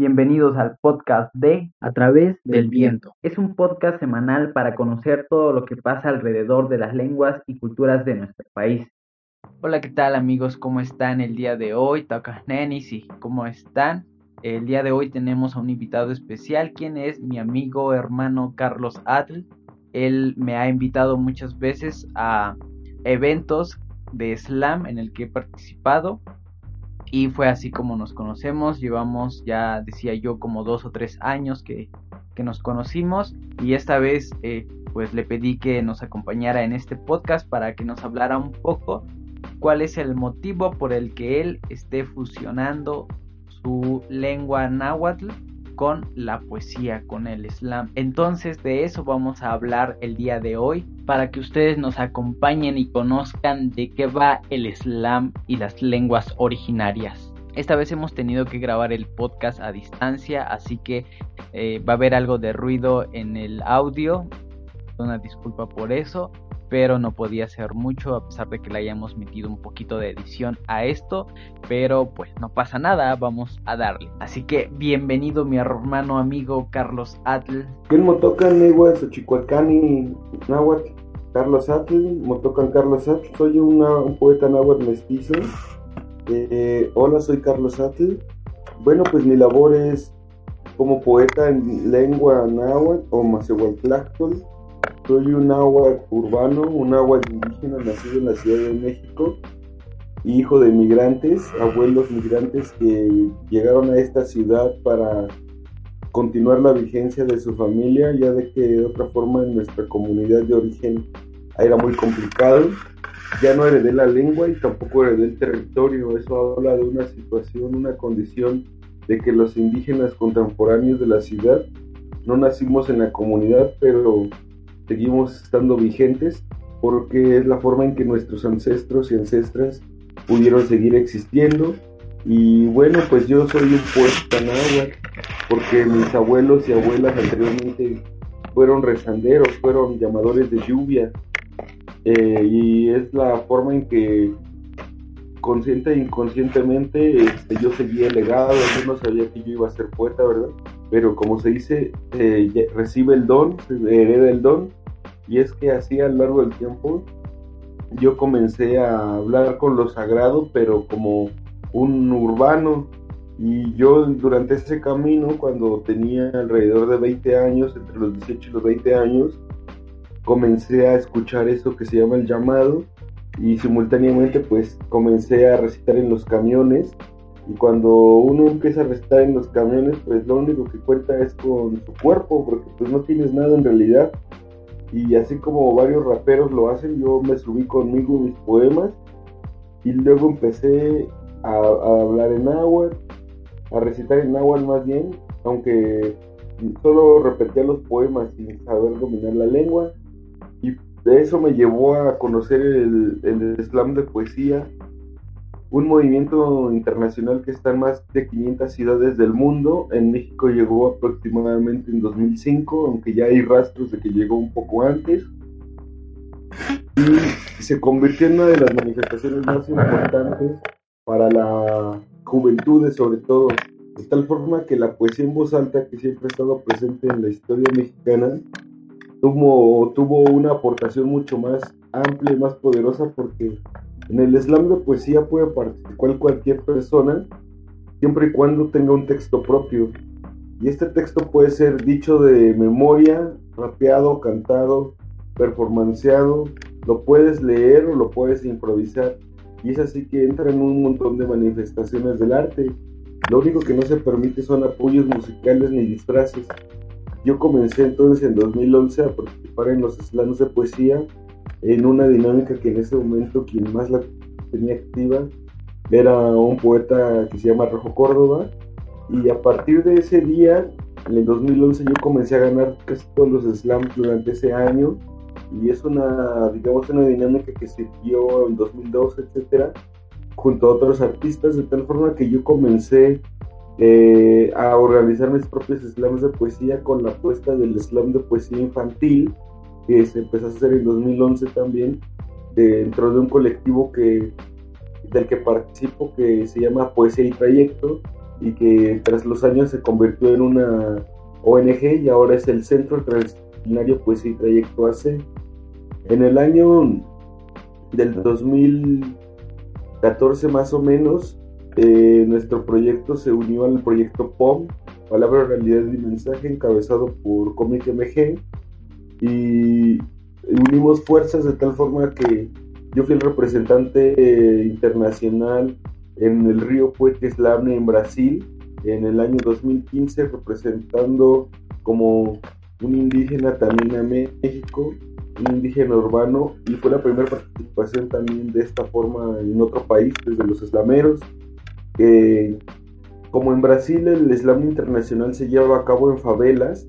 Bienvenidos al podcast de A través del viento. Es un podcast semanal para conocer todo lo que pasa alrededor de las lenguas y culturas de nuestro país. Hola, ¿qué tal amigos? ¿Cómo están el día de hoy? Toca nenis y ¿cómo están? El día de hoy tenemos a un invitado especial, quien es mi amigo hermano Carlos Atl. Él me ha invitado muchas veces a eventos de slam en el que he participado y fue así como nos conocemos. Llevamos ya, decía yo, como dos o tres años que, que nos conocimos y esta vez eh, pues le pedí que nos acompañara en este podcast para que nos hablara un poco cuál es el motivo por el que él esté fusionando su lengua náhuatl con la poesía, con el slam. Entonces de eso vamos a hablar el día de hoy para que ustedes nos acompañen y conozcan de qué va el slam y las lenguas originarias. Esta vez hemos tenido que grabar el podcast a distancia, así que eh, va a haber algo de ruido en el audio. Una disculpa por eso pero no podía ser mucho a pesar de que le hayamos metido un poquito de edición a esto, pero pues no pasa nada, vamos a darle. Así que bienvenido mi hermano amigo Carlos Atl. Carlos Atl, motocan Carlos Atl, soy un poeta náhuatl mestizo. Eh, hola, soy Carlos Atl. Bueno, pues mi labor es como poeta en lengua náhuatl o macehualtlactol soy un agua urbano, un agua indígena nacido en la Ciudad de México, hijo de migrantes, abuelos migrantes que llegaron a esta ciudad para continuar la vigencia de su familia, ya de que de otra forma en nuestra comunidad de origen era muy complicado. Ya no heredé la lengua y tampoco heredé el territorio. Eso habla de una situación, una condición de que los indígenas contemporáneos de la ciudad no nacimos en la comunidad, pero seguimos estando vigentes porque es la forma en que nuestros ancestros y ancestras pudieron seguir existiendo. Y bueno, pues yo soy un poeta náhuatl porque mis abuelos y abuelas anteriormente fueron rezanderos, fueron llamadores de lluvia. Eh, y es la forma en que consciente e inconscientemente este, yo seguía el legado, yo no sabía que yo iba a ser poeta, ¿verdad? Pero como se dice, eh, recibe el don, hereda el don y es que así a lo largo del tiempo yo comencé a hablar con lo sagrado, pero como un urbano. Y yo durante ese camino, cuando tenía alrededor de 20 años, entre los 18 y los 20 años, comencé a escuchar eso que se llama el llamado. Y simultáneamente pues comencé a recitar en los camiones. Y cuando uno empieza a recitar en los camiones pues lo único que cuenta es con su cuerpo porque pues no tienes nada en realidad y así como varios raperos lo hacen, yo me subí conmigo mis poemas y luego empecé a, hablar en agua, a recitar en agua más bien, aunque solo repetía los poemas sin saber dominar la lengua. Y eso me llevó a conocer el slam de poesía un movimiento internacional que está en más de 500 ciudades del mundo. En México llegó aproximadamente en 2005, aunque ya hay rastros de que llegó un poco antes. Y se convirtió en una de las manifestaciones más importantes para la juventud, sobre todo, de tal forma que la poesía en voz alta, que siempre ha estado presente en la historia mexicana, tuvo, tuvo una aportación mucho más amplia y más poderosa porque en el slam de poesía puede participar cualquier persona siempre y cuando tenga un texto propio. Y este texto puede ser dicho de memoria, rapeado, cantado, performanceado, lo puedes leer o lo puedes improvisar. Y es así que entra en un montón de manifestaciones del arte. Lo único que no se permite son apoyos musicales ni disfraces. Yo comencé entonces en 2011 a participar en los slams de poesía en una dinámica que en ese momento quien más la tenía activa era un poeta que se llama Rojo Córdoba. Y a partir de ese día, en el 2011 yo comencé a ganar casi todos los slams durante ese año. Y es una, digamos, una dinámica que se dio en 2012, etcétera, junto a otros artistas, de tal forma que yo comencé eh, a organizar mis propios slams de poesía con la apuesta del slam de poesía infantil, que se empezó a hacer en 2011 también, dentro de un colectivo que, del que participo que se llama Poesía y Trayecto. y que tras los años se convirtió en una ONG y ahora es el Centro Transdisciplinario Poesía y Trayecto AC. En el año del 2014 más o menos, eh, nuestro proyecto se unió al proyecto POM, Palabra, Realidad y Mensaje, encabezado por Comic MG, y unimos fuerzas de tal forma que yo fui el representante eh, internacional en el río Puente Slavne en Brasil en el año 2015 representando como un indígena también a México, un indígena urbano y fue la primera participación también de esta forma en otro país desde los eslameros. como en Brasil el Islam internacional se lleva a cabo en favelas,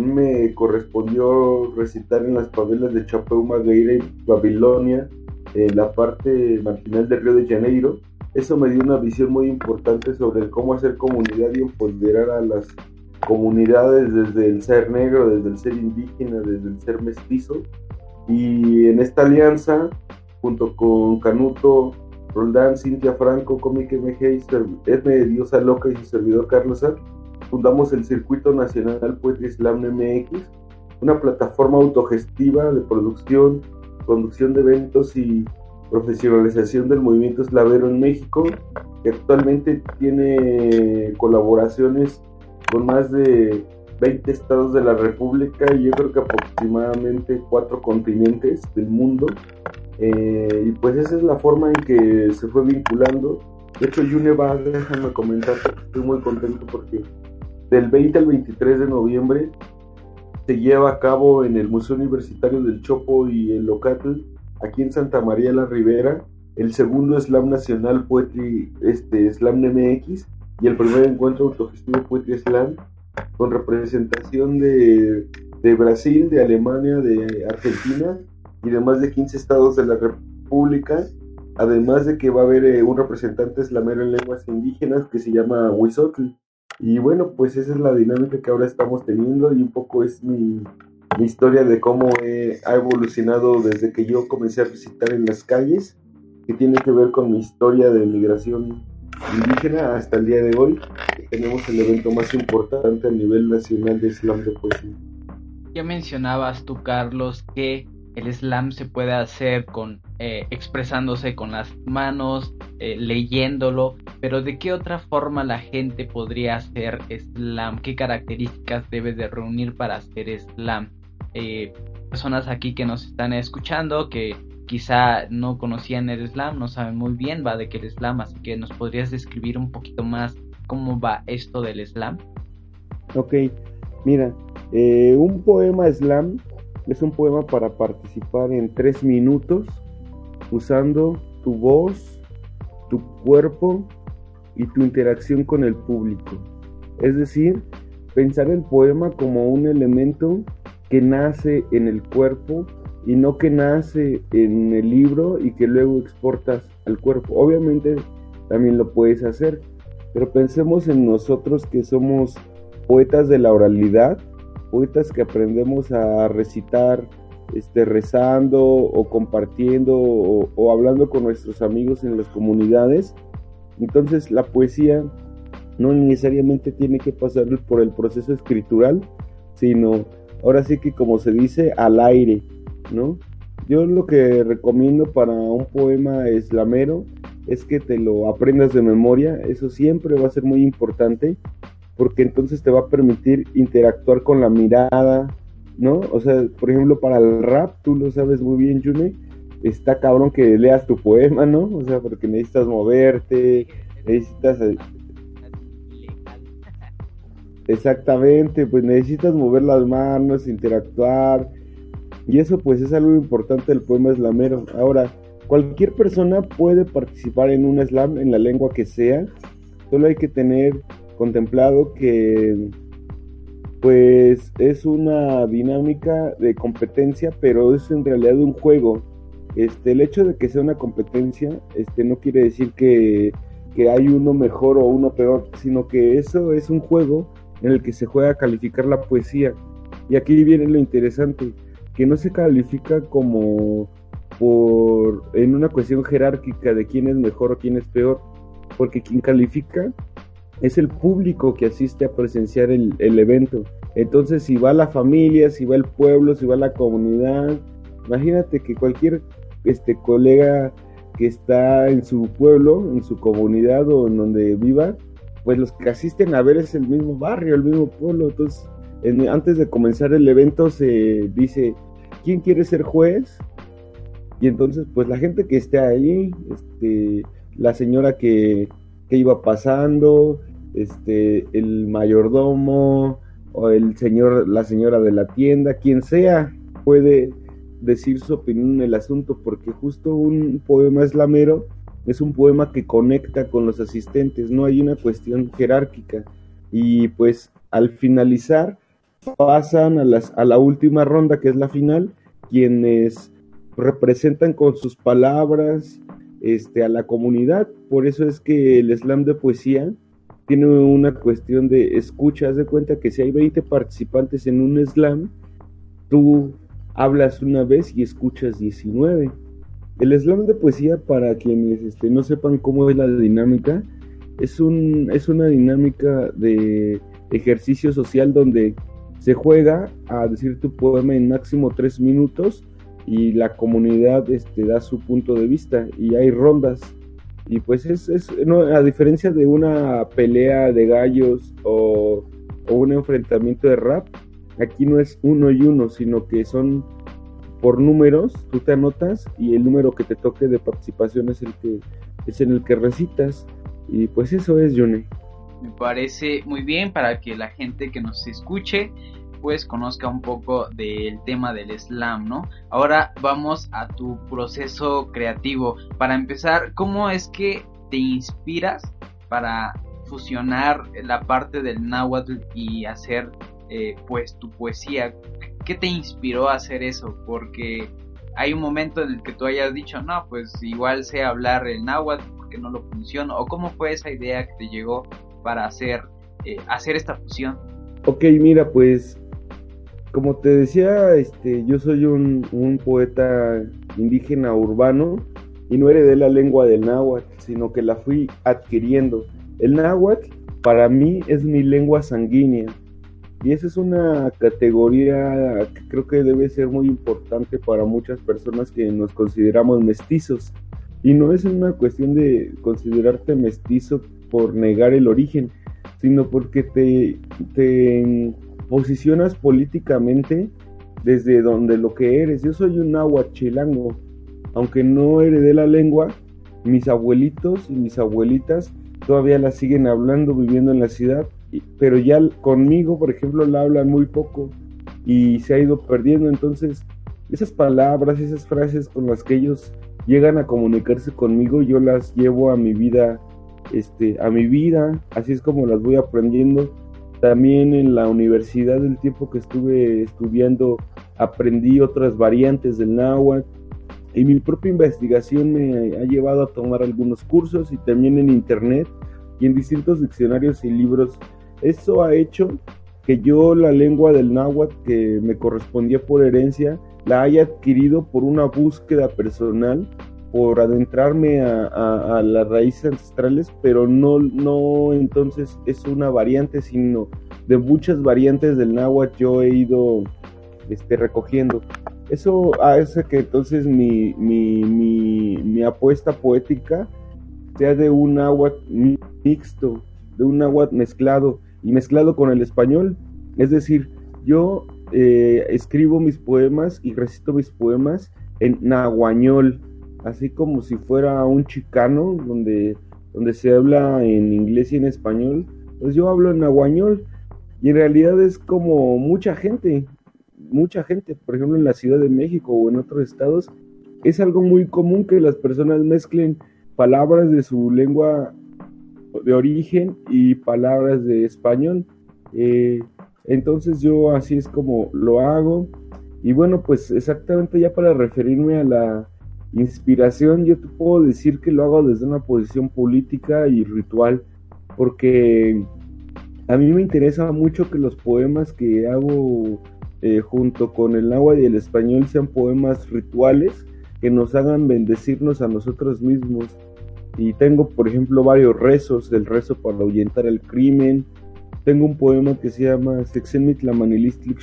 me correspondió recitar en las favelas de Chapeu Magueira y Babilonia, en la parte marginal del Río de Janeiro, eso me dio una visión muy importante sobre cómo hacer comunidad y empoderar a las comunidades desde el ser negro, desde el ser indígena, desde el ser mestizo. Y en esta alianza, junto con Canuto, Roldán, Cintia Franco, Comic MG, Edme Diosa Loca y su servidor Carlos Sack, fundamos el Circuito Nacional Poetry Slam MX, una plataforma autogestiva de producción, conducción de eventos y profesionalización del movimiento eslavero en México, que actualmente tiene colaboraciones con más de 20 estados de la República y yo creo que aproximadamente cuatro continentes del mundo. Eh, y pues esa es la forma en que se fue vinculando. De hecho, Yuneva, déjame comentar, estoy muy contento porque del 20 al 23 de noviembre se lleva a cabo en el Museo Universitario del Chopo y el Locatl aquí en Santa María la Ribera, el segundo Slam Nacional Poetry este, Slam MX y el primer encuentro autogestivo Poetry Slam con representación de, Brasil, de Alemania, de Argentina y de más de 15 estados de la República, además de que va a haber eh, un representante slamero en lenguas indígenas que se llama Huizotl. Y bueno, pues esa es la dinámica que ahora estamos teniendo y un poco es mi, mi historia de cómo ha evolucionado desde que yo comencé a visitar en las calles, que tiene que ver con mi historia de migración indígena hasta el día de hoy. tenemos el evento más importante a nivel nacional de slam de poesía. Ya mencionabas tú, Carlos, que el slam se puede hacer con eh, expresándose con las manos, eh, leyéndolo, pero ¿de qué otra forma la gente podría hacer slam? ¿Qué características debe de reunir para hacer slam? Eh, personas aquí que nos están escuchando que quizá no conocían el slam, no saben muy bien va de qué el slam, así que nos podrías describir un poquito más cómo va esto del slam. Ok, mira, un poema slam es un poema para participar en tres minutos usando tu voz, tu cuerpo y tu interacción con el público. Es decir, pensar el poema como un elemento que nace en el cuerpo y no que nace en el libro y que luego exportas al cuerpo. Obviamente también lo puedes hacer, pero pensemos en nosotros que somos poetas de la oralidad, poetas que aprendemos a recitar este, rezando o compartiendo o, o hablando con nuestros amigos en las comunidades. Entonces la poesía no necesariamente tiene que pasar por el proceso escritural, sino ahora sí que como se dice, al aire, ¿no? Yo lo que recomiendo para un poema eslamero es que te lo aprendas de memoria, eso siempre va a ser muy importante, porque entonces te va a permitir interactuar con la mirada, ¿no? O sea, por ejemplo, para el rap, tú lo sabes muy bien, June, está cabrón que leas tu poema, ¿no? O sea, porque necesitas moverte, necesitas Exactamente, pues necesitas mover las manos, interactuar. Y eso pues es algo importante del poema slamero. Ahora, cualquier persona puede participar en un slam en la lengua que sea. Solo hay que tener contemplado que pues es una dinámica de competencia, pero es en realidad un juego. Este, el hecho de que sea una competencia, este, no quiere decir que, que hay uno mejor o uno peor, sino que eso es un juego en el que se juega a calificar la poesía. Y aquí viene lo interesante, que no se califica como por en una cuestión jerárquica de quién es mejor o quién es peor, porque quien califica es el público que asiste a presenciar el, el evento. Entonces, si va la familia, si va el pueblo, si va la comunidad, imagínate que cualquier este colega que está en su pueblo, en su comunidad o en donde viva, pues los que asisten a ver es el mismo barrio, el mismo pueblo. Entonces, antes de comenzar el evento se dice, ¿quién quiere ser juez? Y entonces, pues la gente que esté ahí, este, la señora que, iba pasando, este, el mayordomo, o el señor, la señora de la tienda, quien sea, puede decir su opinión en el asunto, porque justo un poema eslamero es un poema que conecta con los asistentes, no hay una cuestión jerárquica. Y pues al finalizar pasan a la última ronda, que es la final, quienes representan con sus palabras este, a la comunidad. Por eso es que el slam de poesía tiene una cuestión de escucha. Haz de cuenta que si hay 20 participantes en un slam, tú hablas una vez y escuchas 19. El slam de poesía, para quienes este, no sepan cómo es la dinámica, es, un, es una dinámica de ejercicio social donde se juega a decir tu poema en máximo tres minutos y la comunidad este, da su punto de vista y hay rondas. Y pues es, es a diferencia de una pelea de gallos o, o un enfrentamiento de rap, aquí no es uno y uno, sino que son por números, tú te anotas y el número que te toque de participación es el que es en el que recitas y pues eso es June. Me parece muy bien para que la gente que nos escuche pues conozca un poco del tema del slam, ¿no? Ahora vamos a tu proceso creativo. Para empezar, ¿cómo es que te inspiras para fusionar la parte del náhuatl y hacer eh, pues tu poesía? ¿Qué te inspiró a hacer eso? Porque hay un momento en el que tú hayas dicho, no, pues igual sé hablar el náhuatl porque no lo funciona. ¿O cómo fue esa idea que te llegó para hacer, eh, hacer esta fusión? Ok, mira, pues como te decía, este, yo soy un, poeta indígena urbano y no heredé la lengua del náhuatl, sino que la fui adquiriendo. El náhuatl para mí es mi lengua sanguínea y esa es una categoría que creo que debe ser muy importante para muchas personas que nos consideramos mestizos. Y no es una cuestión de considerarte mestizo por negar el origen, sino porque te, te posicionas políticamente desde donde lo que eres. Yo soy un chilango, aunque no heredé la lengua, mis abuelitos y mis abuelitas todavía la siguen hablando viviendo en la ciudad, pero ya conmigo, por ejemplo, la hablan muy poco y se ha ido perdiendo. Entonces, esas palabras, esas frases con las que ellos llegan a comunicarse conmigo, yo las llevo a mi vida, este, a mi vida, así es como las voy aprendiendo también en la universidad, el tiempo que estuve estudiando, aprendí otras variantes del náhuatl y mi propia investigación me ha llevado a tomar algunos cursos y también en internet y en distintos diccionarios y libros. Eso ha hecho que yo la lengua del náhuatl que me correspondía por herencia la haya adquirido por una búsqueda personal por adentrarme a, las raíces ancestrales, pero no, no entonces es una variante, sino de muchas variantes del náhuatl yo he ido este, recogiendo. Eso hace que entonces mi, mi, mi, apuesta poética sea de un náhuatl mixto, de un náhuatl mezclado y mezclado con el español. Es decir, yo eh, escribo mis poemas y recito mis poemas en nahuañol así como si fuera un chicano donde, donde se habla en inglés y en español, pues yo hablo en aguañol y en realidad es como mucha gente, mucha gente, por ejemplo en la Ciudad de México o en otros estados, es algo muy común que las personas mezclen palabras de su lengua de origen y palabras de español. Eh, entonces yo así es como lo hago. Y bueno, pues exactamente ya para referirme a la, Inspiración, yo te puedo decir que lo hago desde una posición política y ritual, porque a mí me interesa mucho que los poemas que hago eh, junto con el agua y el español sean poemas rituales que nos hagan bendecirnos a nosotros mismos. Y tengo, por ejemplo, varios rezos, del rezo para ahuyentar el crimen. Tengo un poema que se llama Sexenit la manilistlik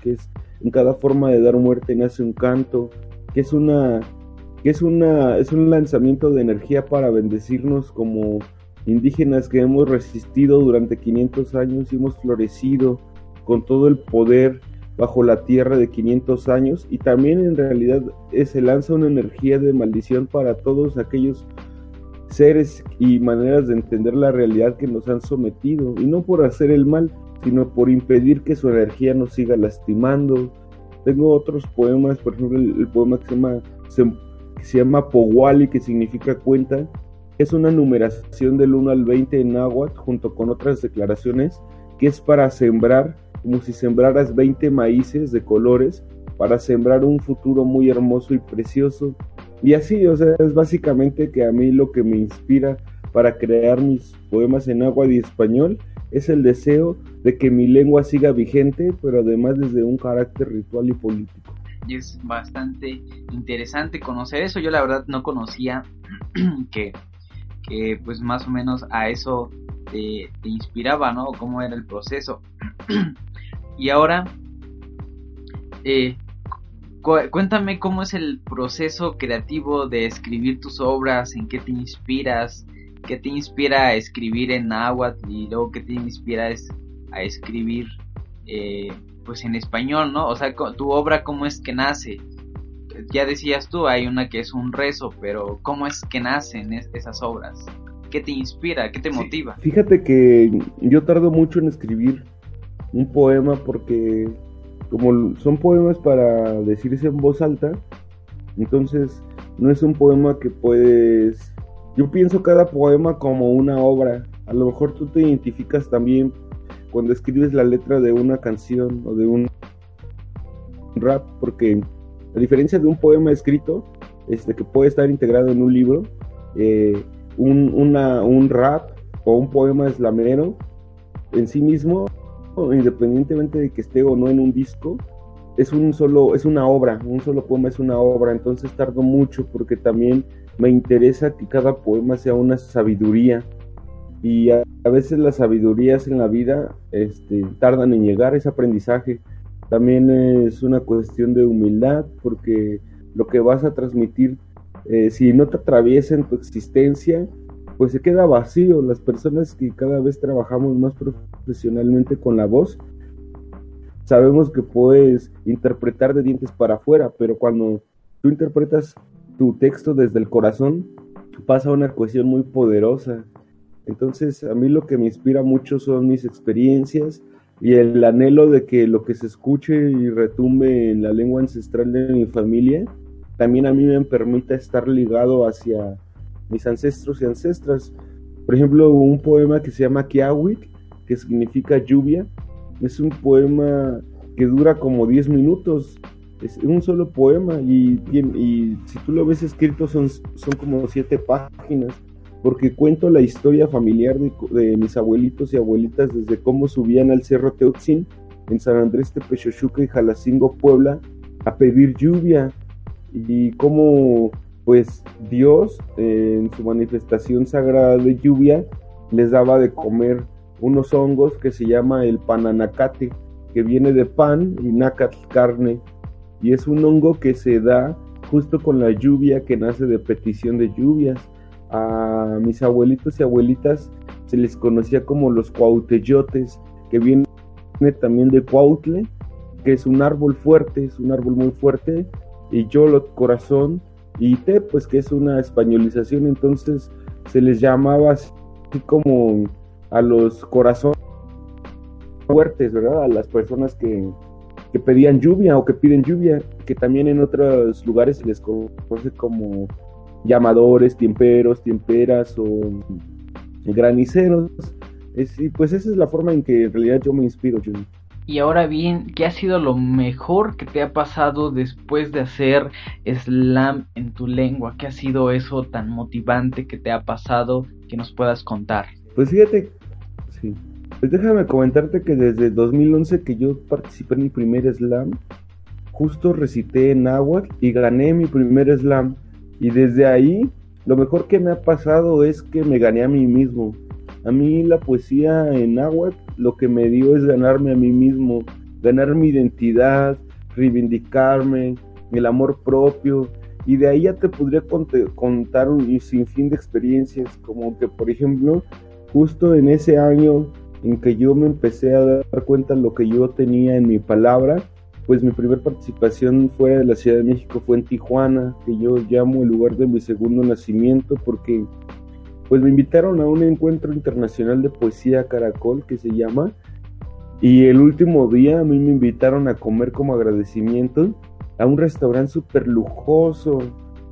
que es en cada forma de dar muerte nace un canto, que es una que es una es un lanzamiento de energía para bendecirnos como indígenas que hemos resistido durante 500 años y hemos florecido con todo el poder bajo la tierra de 500 años. Y también en realidad se lanza una energía de maldición para todos aquellos seres y maneras de entender la realidad que nos han sometido. Y no por hacer el mal sino por impedir que su energía nos siga lastimando tengo otros poemas por ejemplo el, poema que se llama que se llama que significa cuenta es una numeración del 1 al 20 en náhuatl junto con otras declaraciones que es para sembrar como si sembraras 20 maíces de colores para sembrar un futuro muy hermoso y precioso. Y así, o sea, es básicamente que a mí lo que me inspira para crear mis poemas en agua y español es el deseo de que mi lengua siga vigente, pero además desde un carácter ritual y político. Y es bastante interesante conocer eso. Yo la verdad no conocía que, que pues más o menos a eso te, inspiraba, ¿no? Cómo era el proceso. Y ahora, eh, cuéntame cómo es el proceso creativo de escribir tus obras, en qué te inspiras, qué te inspira a escribir en náhuatl y luego qué te inspira a escribir eh, pues en español, ¿no? O sea, tu obra cómo es que nace. Ya decías tú, hay una que es un rezo, pero ¿cómo es que nacen esas obras? ¿Qué te inspira? ¿Qué te motiva? Fíjate que yo tardo mucho en escribir un poema porque como son poemas para decirse en voz alta, entonces no es un poema que puedes... Yo pienso cada poema como una obra. A lo mejor tú te identificas también cuando escribes la letra de una canción o de un rap, porque a diferencia de un poema escrito, este, que puede estar integrado en un libro, eh, un, un rap o un poema eslamero en sí mismo independientemente de que esté o no en un disco, es un solo, es una obra, un solo poema es una obra, entonces tardo mucho porque también me interesa que cada poema sea una sabiduría y a, veces las sabidurías en la vida este, tardan en llegar, ese aprendizaje. También es una cuestión de humildad porque lo que vas a transmitir, eh, si no te atraviesa en tu existencia, pues se queda vacío. Las personas que cada vez trabajamos más profesionalmente con la voz, sabemos que puedes interpretar de dientes para afuera, pero cuando tú interpretas tu texto desde el corazón, pasa una cuestión muy poderosa. Entonces, a mí lo que me inspira mucho son mis experiencias y el anhelo de que lo que se escuche y retumbe en la lengua ancestral de mi familia, también a mí me permita estar ligado hacia mis ancestros y ancestras. Por ejemplo, un poema que se llama Kiawik, que significa lluvia, es un poema que dura como 10 minutos. Es un solo poema y, y, si tú lo ves escrito son, son como 7 páginas porque cuento la historia familiar de, mis abuelitos y abuelitas desde cómo subían al Cerro Teotzin en San Andrés Tepechochuca y Jalacingo, Puebla, a pedir lluvia. Y cómo pues Dios en su manifestación sagrada de lluvia les daba de comer unos hongos que se llama el pananacate, que viene de pan y nacat carne, y es un hongo que se da justo con la lluvia que nace de petición de lluvias. A mis abuelitos y abuelitas se les conocía como los cuauteyotes, que viene también de cuautle, que es un árbol fuerte, es un árbol muy fuerte, y yolot, corazón, y T, pues que es una españolización, entonces se les llamaba así como a los corazones fuertes, ¿verdad? A las personas que, que pedían lluvia o que piden lluvia, que también en otros lugares se les conoce como llamadores, tiemperos, tiemperas o graniceros. y pues esa es la forma en que en realidad yo me inspiro. Y ahora bien, ¿qué ha sido lo mejor que te ha pasado después de hacer slam en tu lengua? ¿Qué ha sido eso tan motivante que te ha pasado que nos puedas contar? Pues fíjate, sí. Pues déjame comentarte que desde 2011 que yo participé en mi primer slam, justo recité en náhuatl y gané mi primer slam. Y desde ahí lo mejor que me ha pasado es que me gané a mí mismo. A mí la poesía en náhuatl lo que me dio es ganarme a mí mismo, ganar mi identidad, reivindicarme, el amor propio. Y de ahí ya te podría contar un sinfín de experiencias, como que por ejemplo, justo en ese año en que yo me empecé a dar cuenta de lo que yo tenía en mi palabra, pues mi primera participación fuera de la Ciudad de México fue en Tijuana, que yo llamo el lugar de mi segundo nacimiento, porque pues me invitaron a un encuentro internacional de poesía Caracol que se llama, y el último día a mí me invitaron a comer como agradecimiento a un restaurante súper lujoso,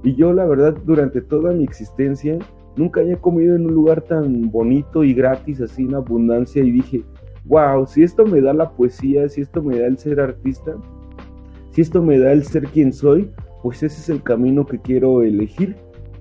y yo la verdad durante toda mi existencia nunca había comido en un lugar tan bonito y gratis así en abundancia y dije, wow, si esto me da la poesía, si esto me da el ser artista, si esto me da el ser quien soy, pues ese es el camino que quiero elegir.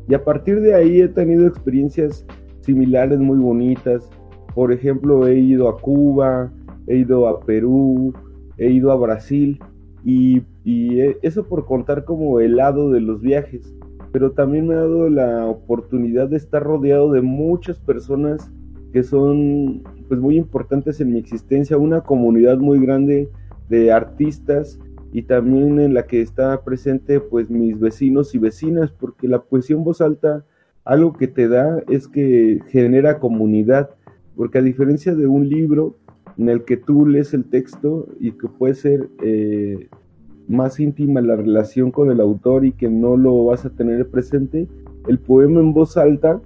Y a partir de ahí he tenido experiencias similares muy bonitas. Por ejemplo, he ido a Cuba, he ido a Perú, he ido a Brasil y, y eso por contar como el lado de los viajes. Pero también me ha dado la oportunidad de estar rodeado de muchas personas que son pues muy importantes en mi existencia, una comunidad muy grande de artistas y también en la que está presente pues mis vecinos y vecinas, porque la poesía en voz alta algo que te da es que genera comunidad, porque a diferencia de un libro en el que tú lees el texto y que puede ser eh, más íntima la relación con el autor y que no lo vas a tener presente, el poema en voz alta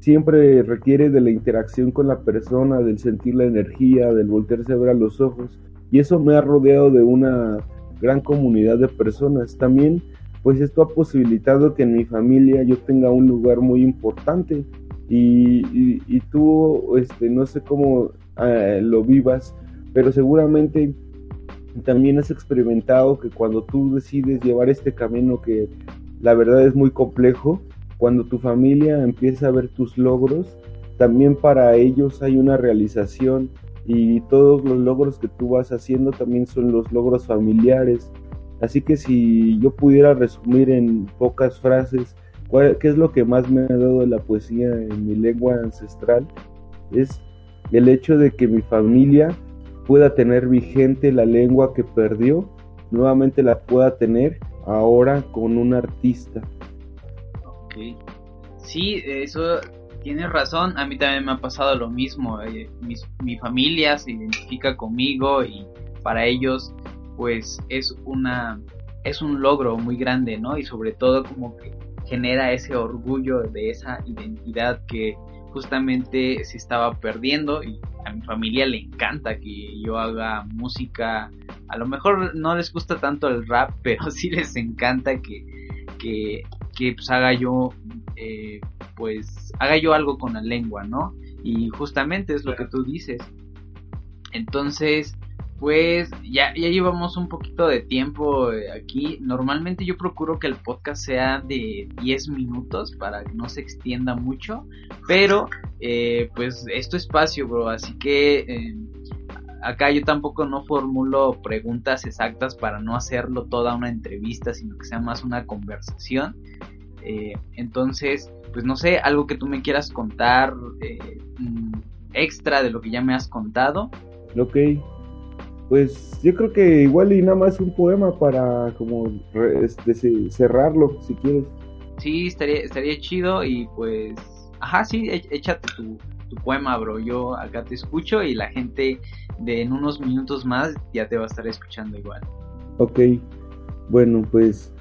siempre requiere de la interacción con la persona, del sentir la energía, del voltearse a ver los ojos. Y eso me ha rodeado de una gran comunidad de personas. También, pues esto ha posibilitado que en mi familia yo tenga un lugar muy importante. Y, y, tú, este, no sé cómo eh, lo vivas, pero seguramente también has experimentado que cuando tú decides llevar este camino que la verdad es muy complejo, cuando tu familia empieza a ver tus logros, también para ellos hay una realización y todos los logros que tú vas haciendo también son los logros familiares. Así que si yo pudiera resumir en pocas frases qué es lo que más me ha dado la poesía en mi lengua ancestral, es el hecho de que mi familia pueda tener vigente la lengua que perdió, nuevamente la pueda tener ahora con un artista. Sí, eso tienes razón. A mí también me ha pasado lo mismo. Eh, mi, familia se identifica conmigo y para ellos, pues es una es un logro muy grande, ¿no? Y sobre todo como que genera ese orgullo de esa identidad que justamente se estaba perdiendo y a mi familia le encanta que yo haga música. A lo mejor no les gusta tanto el rap, pero sí les encanta que, que que pues haga yo eh, pues haga yo algo con la lengua, ¿no? Y justamente es lo que tú dices. Entonces, pues ya, ya llevamos un poquito de tiempo eh, aquí. Normalmente yo procuro que el podcast sea de 10 minutos para que no se extienda mucho. Pero eh, pues esto es espacio, bro. Así que acá yo tampoco no formulo preguntas exactas para no hacerlo toda una entrevista, sino que sea más una conversación. Eh, entonces, pues no sé, algo que tú me quieras contar eh, mm, extra de lo que ya me has contado. Ok, pues yo creo que igual y nada más un poema para como este, cerrarlo, si quieres. Sí, estaría, estaría chido y pues, ajá, sí, échate tu, tu poema, bro. Yo acá te escucho y la gente de en unos minutos más ya te va a estar escuchando igual. Ok, bueno, pues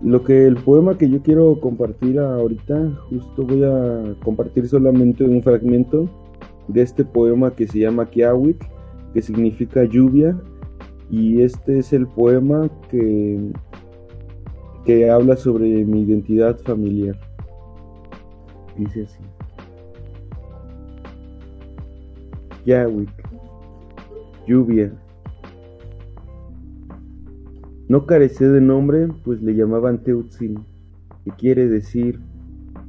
lo que el poema que yo quiero compartir ahorita, justo voy a compartir solamente un fragmento de este poema que se llama Kiawit, que significa lluvia, y este es el poema que, que habla sobre mi identidad familiar. Dice así. Kiawit lluvia. No carecé de nombre, pues le llamaban Teutzin, que quiere decir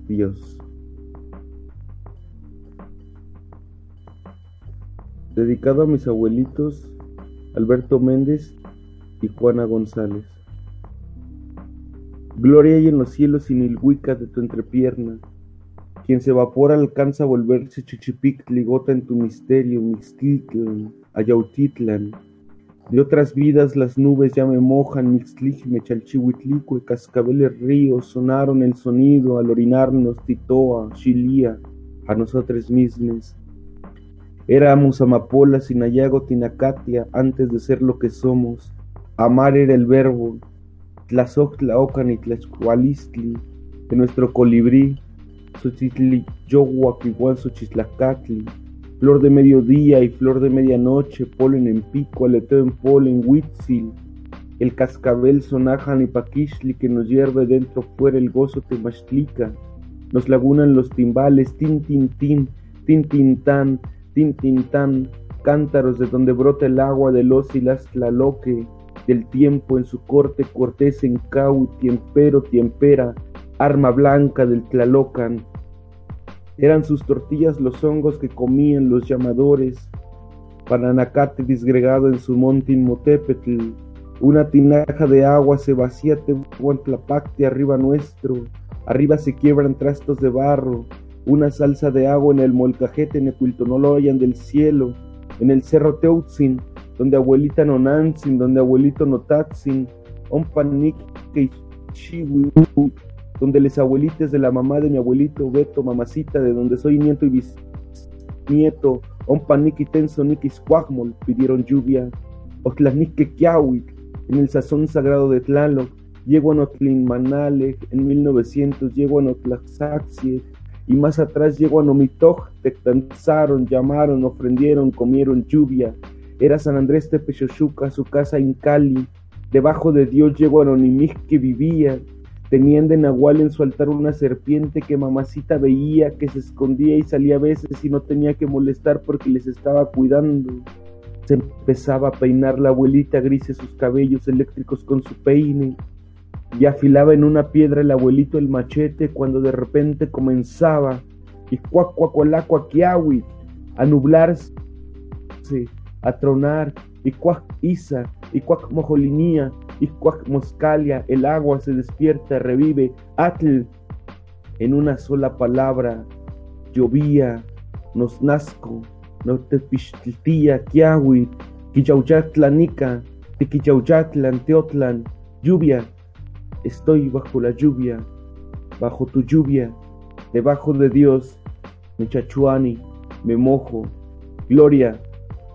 Dios. Dedicado a mis abuelitos Alberto Méndez y Juana González. Gloria hay en los cielos sin el de tu entrepierna. Quien se evapora alcanza a volverse chichipictli, gota en tu misterio, mixtitlan, ayautitlan. De otras vidas las nubes ya me mojan, mixtlijme, chalchihuitlicue, cascabeles ríos sonaron el sonido al orinarnos titoa, chilía, a nosotros mismos. Éramos amapolas sin ayago tinacatia antes de ser lo que somos. Amar era el verbo, tlazoctlaocan y tlaxcualistli, de nuestro colibrí, Xochitli, Xochitlacatli, flor de mediodía y flor de medianoche, polen en pico, aleteo en polen, huitzil, el cascabel sonajan y paquishli que nos hierve dentro fuera el gozo temachlica, nos lagunan los timbales, tin tin tin, tin tin tan, tin tan, cántaros de donde brota el agua del osilas tlaloque, del tiempo en su corte cortés en cau, tiempero, tiempera, arma blanca del Tlalocan. Eran sus tortillas los hongos que comían los llamadores, Pananacate disgregado en su monte Inmotepetl, una tinaja de agua se vacía Tehuantlapacte arriba nuestro, arriba se quiebran trastos de barro, una salsa de agua en el molcajete Necuiltonoloyan del cielo, en el cerro Teutzin, donde abuelita Nonantzin, donde abuelito Notatzin, Ompanik donde les abuelites de la mamá de mi abuelito Beto, mamacita, de donde soy nieto y bisnieto, Ompaniki Tenso Nikis Cuagmol, pidieron lluvia, Kiawik, en el sazón sagrado de Tlaloc, Yeguanotlin Manalek, en 1900 Yeguanotlaxaxie, y más atrás Yeguanomitoch, te cansaron, llamaron, ofrendieron, comieron lluvia, era San Andrés Tepechochuca, su casa en Cali, debajo de Dios Yeguanonimij que vivía, Tenían de Nahual en su altar una serpiente que mamacita veía, que se escondía y salía a veces y no tenía que molestar porque les estaba cuidando. Se empezaba a peinar la abuelita grises sus cabellos eléctricos con su peine y afilaba en una piedra el abuelito el machete cuando de repente comenzaba y cuacuacualacuaquiawi a nublarse, a tronar y cuac isa y cuac mojolinía y cuac moscalia, el agua se despierta, revive, atl, en una sola palabra, llovía, nos nazco, no te pistiltía, kiawi, quichauyatlanica, tiquichauyatlan, teotlan, lluvia, estoy bajo la lluvia, bajo tu lluvia, debajo de Dios, chachuani, me mojo, gloria,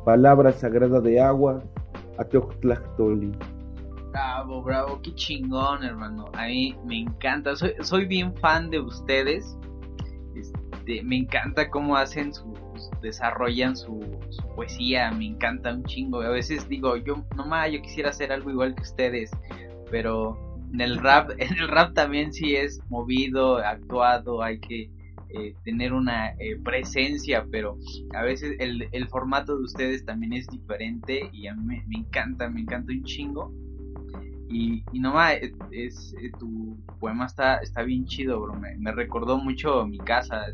palabra sagrada de agua, Ateoctlactoli. Bravo, bravo, qué chingón, hermano. A mí me encanta, soy, soy bien fan de ustedes. Este, me encanta cómo hacen su, desarrollan su, poesía, me encanta un chingo. A veces digo, yo nomás yo quisiera hacer algo igual que ustedes, pero en el rap, en el rap también sí es movido, actuado, hay que eh, tener una eh, presencia, pero a veces el, el, formato de ustedes también es diferente y a mí me, encanta, me encanta un chingo. Y, y nomás, es, eh, tu poema está, está bien chido, bro. Me, recordó mucho mi casa.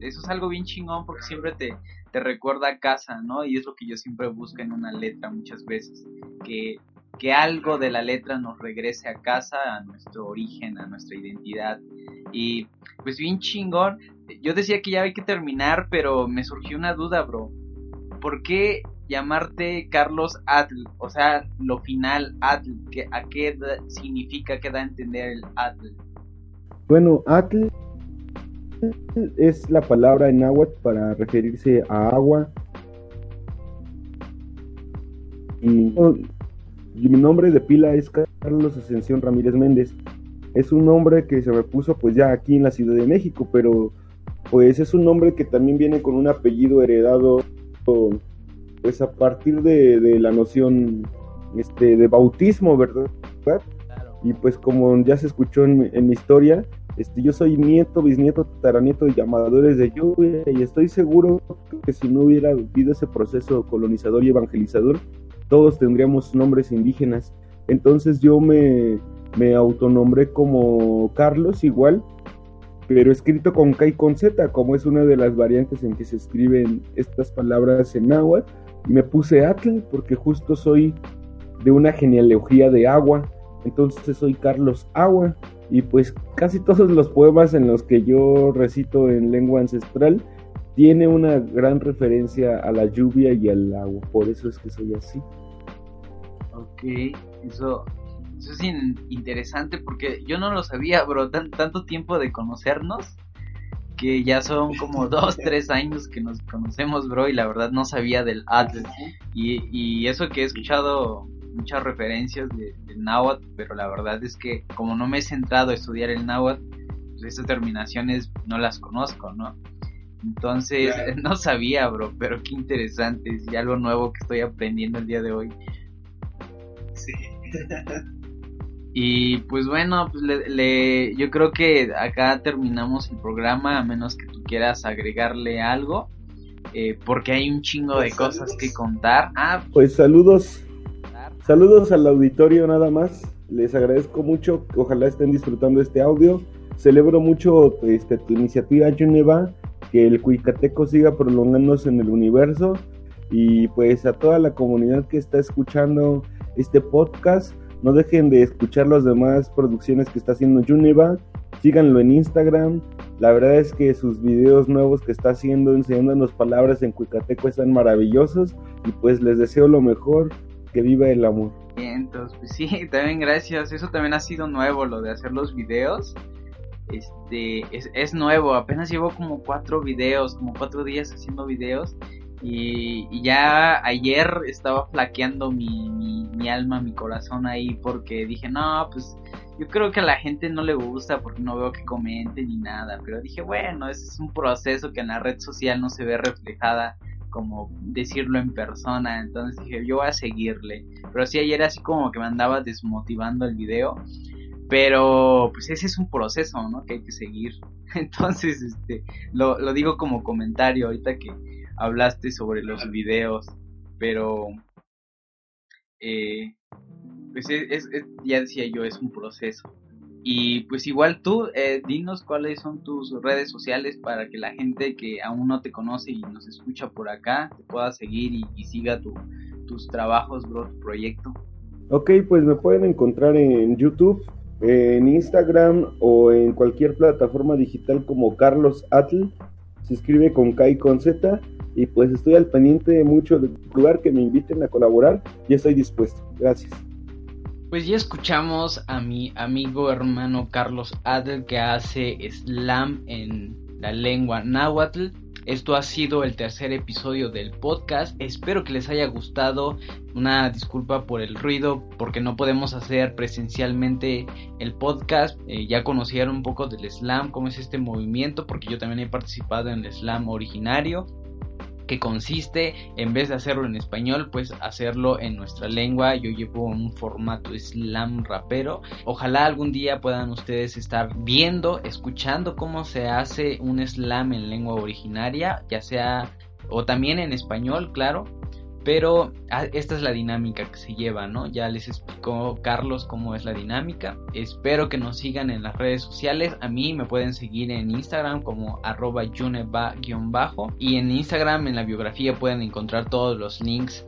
Eso es algo bien chingón porque siempre te, te recuerda a casa, ¿no? Y es lo que yo siempre busco en una letra muchas veces. Que, que algo de la letra nos regrese a casa, a nuestro origen, a nuestra identidad. Y pues bien chingón. Yo decía que ya hay que terminar, pero me surgió una duda, bro. ¿Por qué llamarte Carlos Atl? O sea, lo final Atl, ¿a qué significa, qué da a entender el Atl? Bueno, Atl es la palabra en náhuatl para referirse a agua. Y, mi nombre de pila es Carlos Ascensión Ramírez Méndez es un nombre que se me puso pues ya aquí en la Ciudad de México, pero pues es un nombre que también viene con un apellido heredado pues a partir de, la noción este de bautismo, ¿verdad? Y pues como ya se escuchó en, mi historia, este, yo soy nieto, bisnieto, taranieto de llamadores de lluvia y estoy seguro que si no hubiera habido ese proceso colonizador y evangelizador, todos tendríamos nombres indígenas. Entonces yo me, me autonombré como Carlos igual, pero escrito con K y con Z, como es una de las variantes en que se escriben estas palabras en náhuatl. Y me puse Atl porque justo soy de una genealogía de agua entonces soy Carlos Agua y pues casi todos los poemas en los que yo recito en lengua ancestral tiene una gran referencia a la lluvia y al agua, por eso es que soy así. Ok, eso, eso es interesante porque yo no lo sabía, bro, tanto tiempo de conocernos que ya son como dos, tres años que nos conocemos, bro, y la verdad no sabía del Atlas. Y, y eso que he escuchado muchas referencias de, del náhuatl, pero la verdad es que como no me he centrado a estudiar el náhuatl, pues esas terminaciones no las conozco, ¿no? Entonces, no sabía, bro, pero qué interesante, y algo nuevo que estoy aprendiendo el día de hoy. Sí. y pues bueno, pues le, yo creo que acá terminamos el programa, a menos que tú quieras agregarle algo, eh, porque hay un chingo de pues cosas que contar. Ah, pues saludos Saludos al auditorio nada más. Les agradezco mucho. Ojalá estén disfrutando este audio. Celebro mucho este, tu iniciativa, Geneva. Que el Cuicateco siga prolongándose en el universo. Y pues a toda la comunidad que está escuchando este podcast, no dejen de escuchar las demás producciones que está haciendo Juneva. Síganlo en Instagram. La verdad es que sus videos nuevos que está haciendo enseñándonos palabras en Cuicateco están maravillosos. Y pues les deseo lo mejor que viva el amor. Bien, entonces, pues sí, también gracias. Eso también ha sido nuevo, lo de hacer los videos. Este, es, nuevo, apenas llevo como cuatro videos, como cuatro días haciendo videos. Y, ya ayer estaba flaqueando mi, mi, alma, mi corazón ahí porque dije, no, pues yo creo que a la gente no le gusta porque no veo que comenten ni nada. Pero dije, bueno, ese es un proceso que en la red social no se ve reflejada como decirlo en persona, entonces dije, yo voy a seguirle. Pero sí, ayer así como que me andaba desmotivando el video, pero pues ese es un proceso, ¿no? Que hay que seguir. Entonces, este, lo, lo digo como comentario ahorita que hablaste sobre los videos, pero eh, pues es, ya decía yo, es un proceso. Y pues igual tú, eh, dinos cuáles son tus redes sociales para que la gente que aún no te conoce y nos escucha por acá te pueda seguir y, siga tus trabajos, bro, tu proyecto. Ok, pues me pueden encontrar en YouTube, en Instagram o en cualquier plataforma digital como Carlos Atl. Se escribe con K y con Z. Y pues estoy al pendiente mucho del lugar que me inviten a colaborar y estoy dispuesto. Gracias. Pues ya escuchamos a mi amigo hermano Carlos Adel que hace slam en la lengua náhuatl. Esto ha sido el tercer episodio del podcast. Espero que les haya gustado. Una disculpa por el ruido porque no podemos hacer presencialmente el podcast. Eh, ya conocieron un poco del slam, cómo es este movimiento, porque yo también he participado en el slam originario que consiste en vez de hacerlo en español pues hacerlo en nuestra lengua. Yo llevo un formato slam rapero. Ojalá algún día puedan ustedes estar viendo escuchando cómo se hace un slam en lengua originaria ya sea o también en español claro pero ah, esta es la dinámica que se lleva, ¿no? Ya les explicó Carlos cómo es la dinámica. Espero que nos sigan en las redes sociales. A mí me pueden seguir en Instagram como arroba bajo Y en Instagram, en la biografía, pueden encontrar todos los links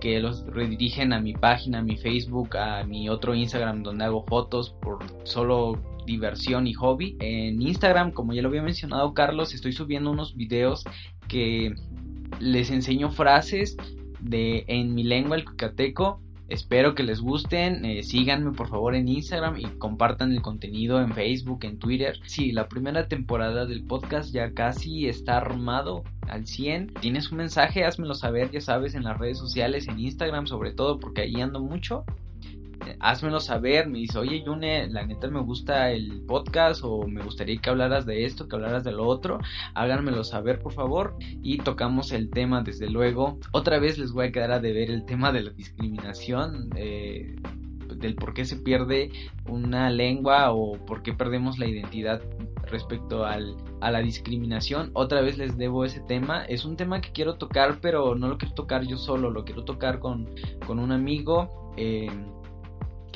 que los redirigen a mi página, a mi Facebook, a mi otro Instagram donde hago fotos por solo diversión y hobby. En Instagram, como ya lo había mencionado Carlos, estoy subiendo unos videos que les enseño frases en mi lengua el cucateco. Espero que les gusten, eh, síganme por favor en Instagram y compartan el contenido en Facebook, en Twitter. Sí, la primera temporada del podcast ya casi está armado al 100. Tienes un mensaje, házmelo saber, ya sabes, en las redes sociales, en Instagram sobre todo, porque ahí ando mucho házmelo saber, me dice, oye Yune, la neta me gusta el podcast o me gustaría que hablaras de esto, que hablaras de lo otro, háganmelo saber por favor y tocamos el tema desde luego. Otra vez les voy a quedar a deber el tema de la discriminación. Eh, del por qué se pierde una lengua o por qué perdemos la identidad respecto al, a la discriminación. Otra vez les debo ese tema. Es un tema que quiero tocar, pero no lo quiero tocar yo solo, lo quiero tocar con, con un amigo. Eh,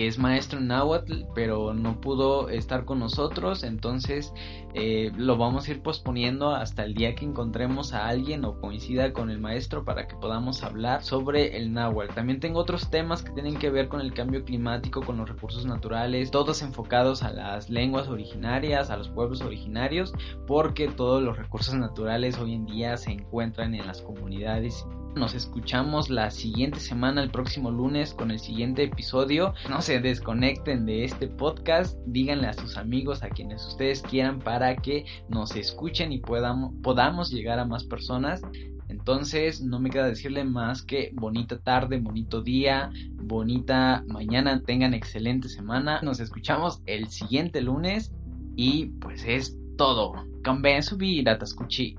que es maestro en náhuatl, pero no pudo estar con nosotros, entonces eh, lo vamos a ir posponiendo hasta el día que encontremos a alguien o coincida con el maestro para que podamos hablar sobre el náhuatl. También tengo otros temas que tienen que ver con el cambio climático, con los recursos naturales, todos enfocados a las lenguas originarias, a los pueblos originarios, porque todos los recursos naturales hoy en día se encuentran en las comunidades nos escuchamos la siguiente semana, el próximo lunes, con el siguiente episodio. No se desconecten de este podcast. Díganle a sus amigos, a quienes ustedes quieran, para que nos escuchen y podamos, llegar a más personas. Entonces, no me queda decirle más que bonita tarde, bonito día, bonita mañana. Tengan excelente semana. Nos escuchamos el siguiente lunes. Y pues es todo. Cambien su vida,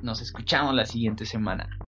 Nos escuchamos la siguiente semana.